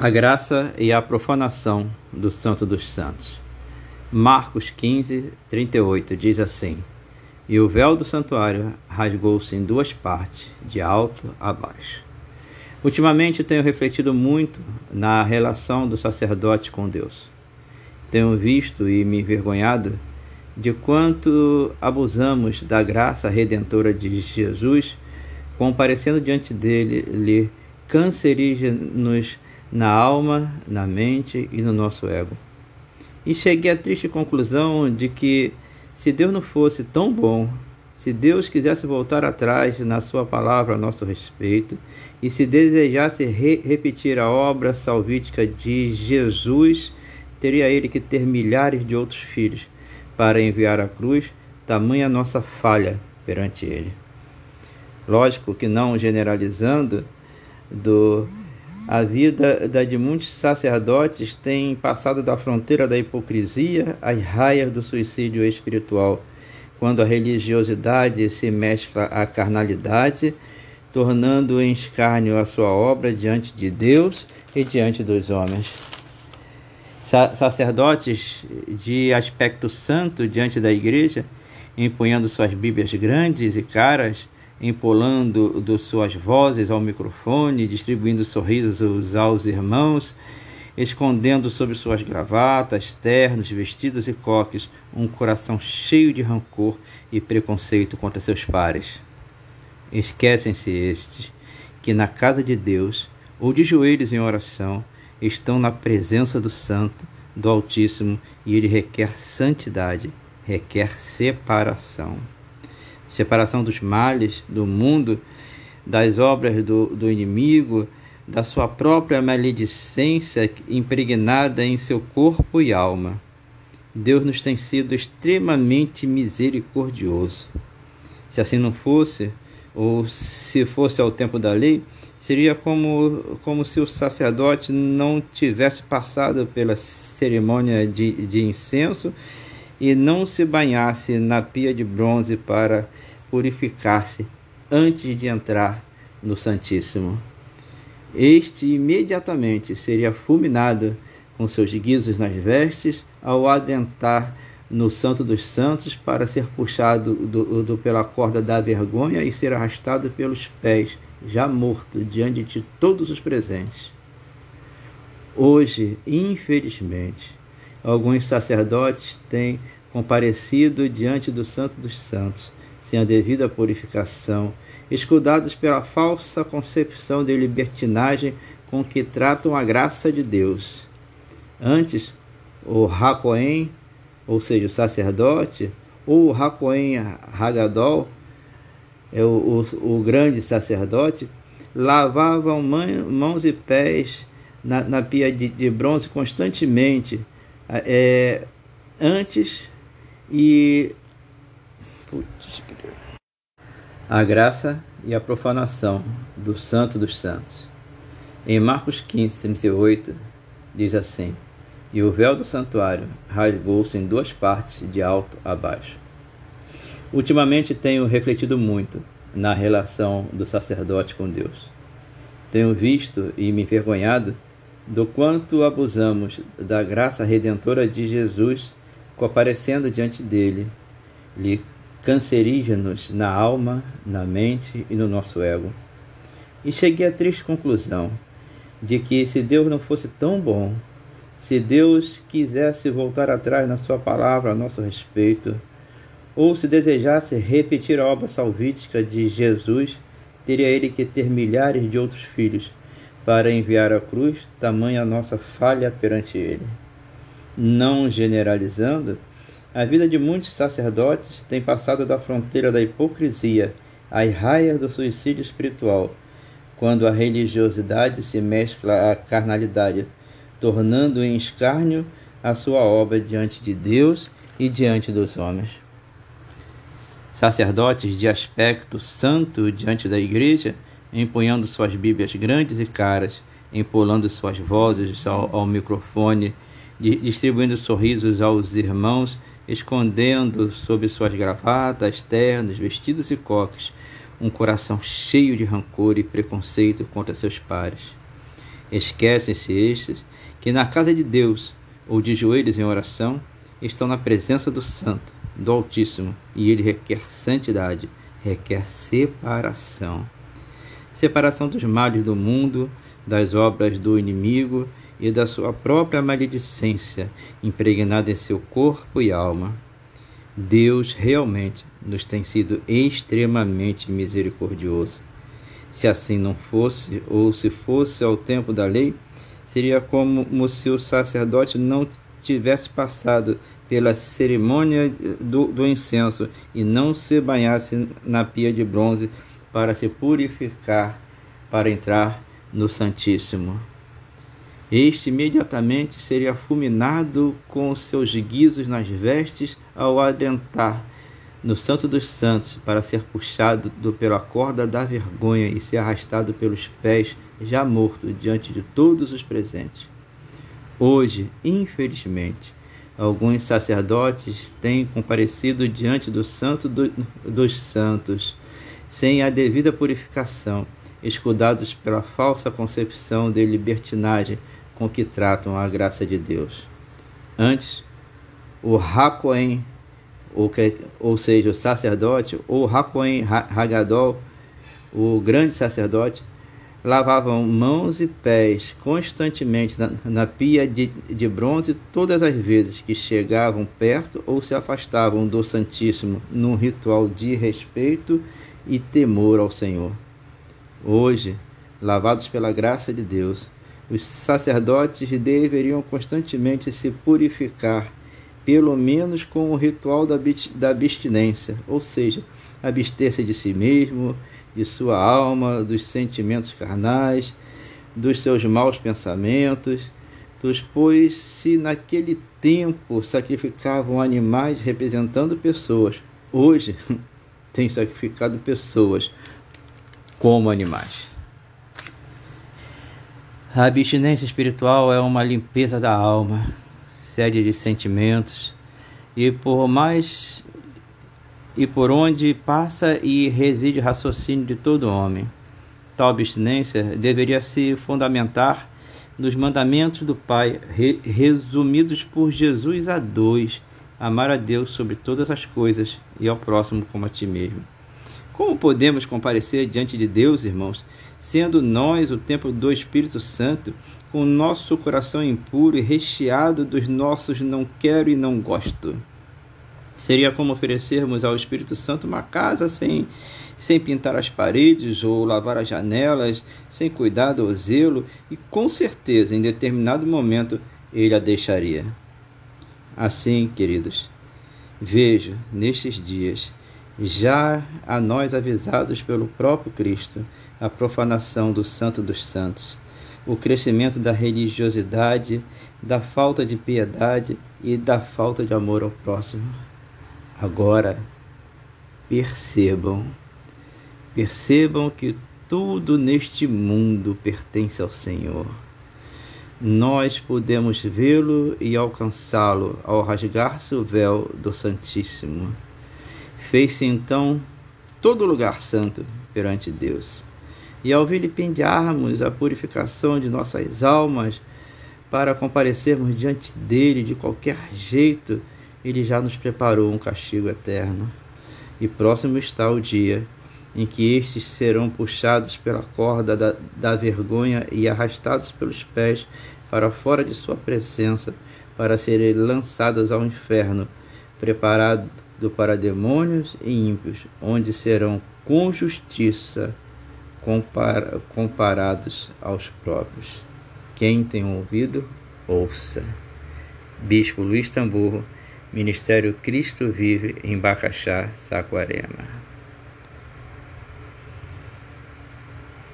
A graça e a profanação do Santo dos Santos. Marcos 15, 38 diz assim: E o véu do santuário rasgou-se em duas partes, de alto a baixo. Ultimamente tenho refletido muito na relação do sacerdote com Deus. Tenho visto e me envergonhado de quanto abusamos da graça redentora de Jesus, comparecendo diante dele, lhe cancerígenos na alma, na mente e no nosso ego. E cheguei à triste conclusão de que, se Deus não fosse tão bom, se Deus quisesse voltar atrás na Sua palavra a nosso respeito, e se desejasse re repetir a obra salvítica de Jesus, teria ele que ter milhares de outros filhos para enviar à cruz, tamanha nossa falha perante ele. Lógico que não generalizando do a vida da de muitos sacerdotes tem passado da fronteira da hipocrisia às raias do suicídio espiritual, quando a religiosidade se mescla à carnalidade, tornando em escárnio a sua obra diante de Deus e diante dos homens. Sacerdotes de aspecto santo diante da igreja, empunhando suas Bíblias grandes e caras, empolando suas vozes ao microfone, distribuindo sorrisos aos irmãos, escondendo sob suas gravatas, ternos, vestidos e coques um coração cheio de rancor e preconceito contra seus pares. Esquecem-se estes que na casa de Deus, ou de joelhos em oração, estão na presença do Santo, do Altíssimo, e ele requer santidade, requer separação separação dos males do mundo, das obras do, do inimigo, da sua própria maledicência impregnada em seu corpo e alma. Deus nos tem sido extremamente misericordioso. Se assim não fosse, ou se fosse ao tempo da lei, seria como, como se o sacerdote não tivesse passado pela cerimônia de, de incenso e não se banhasse na pia de bronze para purificar-se antes de entrar no Santíssimo. Este imediatamente seria fulminado com seus guizos nas vestes ao adentrar no Santo dos Santos para ser puxado do, do, pela corda da vergonha e ser arrastado pelos pés, já morto, diante de todos os presentes. Hoje, infelizmente, alguns sacerdotes têm comparecido diante do Santo dos Santos, sem a devida purificação, escudados pela falsa concepção de libertinagem com que tratam a graça de Deus. Antes, o Hakohen, ou seja, o sacerdote, ou o Hakohen Hagadol, é o, o, o grande sacerdote, lavavam mãos e pés na, na pia de, de bronze constantemente, é, antes e. Putz, a graça e a profanação do Santo dos Santos. Em Marcos 15, 38, diz assim: E o véu do santuário rasgou-se em duas partes, de alto a baixo. Ultimamente tenho refletido muito na relação do sacerdote com Deus. Tenho visto e me envergonhado do quanto abusamos da graça redentora de Jesus comparecendo diante dele, lhe cancerígenos na alma, na mente e no nosso ego. E cheguei à triste conclusão de que se Deus não fosse tão bom, se Deus quisesse voltar atrás na sua palavra a nosso respeito, ou se desejasse repetir a obra salvítica de Jesus, teria ele que ter milhares de outros filhos para enviar à cruz, tamanha a nossa falha perante ele não generalizando, a vida de muitos sacerdotes tem passado da fronteira da hipocrisia às raias do suicídio espiritual, quando a religiosidade se mescla à carnalidade, tornando em escárnio a sua obra diante de Deus e diante dos homens. Sacerdotes de aspecto santo diante da igreja, empunhando suas Bíblias grandes e caras, empolando suas vozes ao, ao microfone distribuindo sorrisos aos irmãos, escondendo sob suas gravatas, ternos, vestidos e coques, um coração cheio de rancor e preconceito contra seus pares. Esquecem-se estes que na casa de Deus, ou de joelhos em oração, estão na presença do Santo, do Altíssimo, e ele requer santidade, requer separação. Separação dos males do mundo, das obras do inimigo e da sua própria maledicência impregnada em seu corpo e alma. Deus realmente nos tem sido extremamente misericordioso. Se assim não fosse, ou se fosse ao tempo da lei, seria como se o sacerdote não tivesse passado pela cerimônia do, do incenso e não se banhasse na pia de bronze para se purificar, para entrar no Santíssimo. Este imediatamente seria fulminado com seus guizos nas vestes ao adentrar no Santo dos Santos para ser puxado do, pela corda da vergonha e ser arrastado pelos pés, já morto, diante de todos os presentes. Hoje, infelizmente, alguns sacerdotes têm comparecido diante do Santo do, dos Santos sem a devida purificação, escudados pela falsa concepção de libertinagem com que tratam a graça de Deus. Antes, o Hakohen, ou, seja, o sacerdote, ou Hakohen Hagadol, o grande sacerdote, lavavam mãos e pés constantemente na, na pia de, de bronze todas as vezes que chegavam perto ou se afastavam do Santíssimo num ritual de respeito e temor ao Senhor. Hoje, lavados pela graça de Deus, os sacerdotes deveriam constantemente se purificar, pelo menos com o ritual da abstinência, ou seja, abster-se de si mesmo, de sua alma, dos sentimentos carnais, dos seus maus pensamentos, pois se naquele tempo sacrificavam animais representando pessoas, hoje tem sacrificado pessoas como animais. A abstinência espiritual é uma limpeza da alma, sede de sentimentos, e por mais e por onde passa e reside o raciocínio de todo homem. Tal abstinência deveria se fundamentar nos mandamentos do Pai, re resumidos por Jesus a dois: amar a Deus sobre todas as coisas e ao próximo como a ti mesmo. Como podemos comparecer diante de Deus, irmãos, sendo nós o templo do Espírito Santo, com nosso coração impuro e recheado dos nossos não quero e não gosto? Seria como oferecermos ao Espírito Santo uma casa sem, sem pintar as paredes ou lavar as janelas, sem cuidado ou zelo, e com certeza, em determinado momento, ele a deixaria. Assim, queridos, vejo nestes dias já a nós avisados pelo próprio Cristo, a profanação do Santo dos Santos, o crescimento da religiosidade, da falta de piedade e da falta de amor ao próximo. Agora, percebam, percebam que tudo neste mundo pertence ao Senhor. Nós podemos vê-lo e alcançá-lo ao rasgar-se o véu do Santíssimo Fez-se então todo lugar santo perante Deus. E ao vilipendiarmos a purificação de nossas almas para comparecermos diante dele de qualquer jeito, ele já nos preparou um castigo eterno. E próximo está o dia em que estes serão puxados pela corda da, da vergonha e arrastados pelos pés para fora de sua presença, para serem lançados ao inferno, preparado do para demônios e ímpios, onde serão com justiça compara comparados aos próprios. Quem tem ouvido, ouça. Bispo Luiz Tamburro, Ministério Cristo Vive, em Bacaxá, Saquarema.